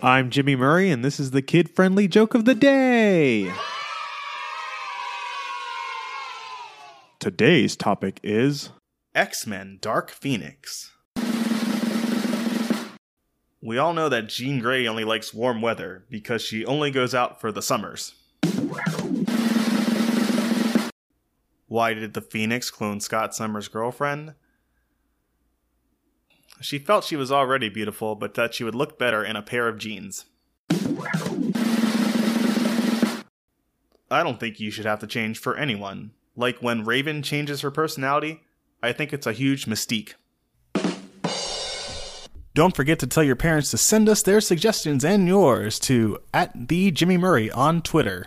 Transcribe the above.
I'm Jimmy Murray, and this is the kid friendly joke of the day. Today's topic is X Men Dark Phoenix. We all know that Jean Grey only likes warm weather because she only goes out for the summers. Why did the Phoenix clone Scott Summers' girlfriend? She felt she was already beautiful, but that she would look better in a pair of jeans. I don't think you should have to change for anyone. Like when Raven changes her personality, I think it's a huge mystique. Don't forget to tell your parents to send us their suggestions and yours to at the Jimmy Murray on Twitter.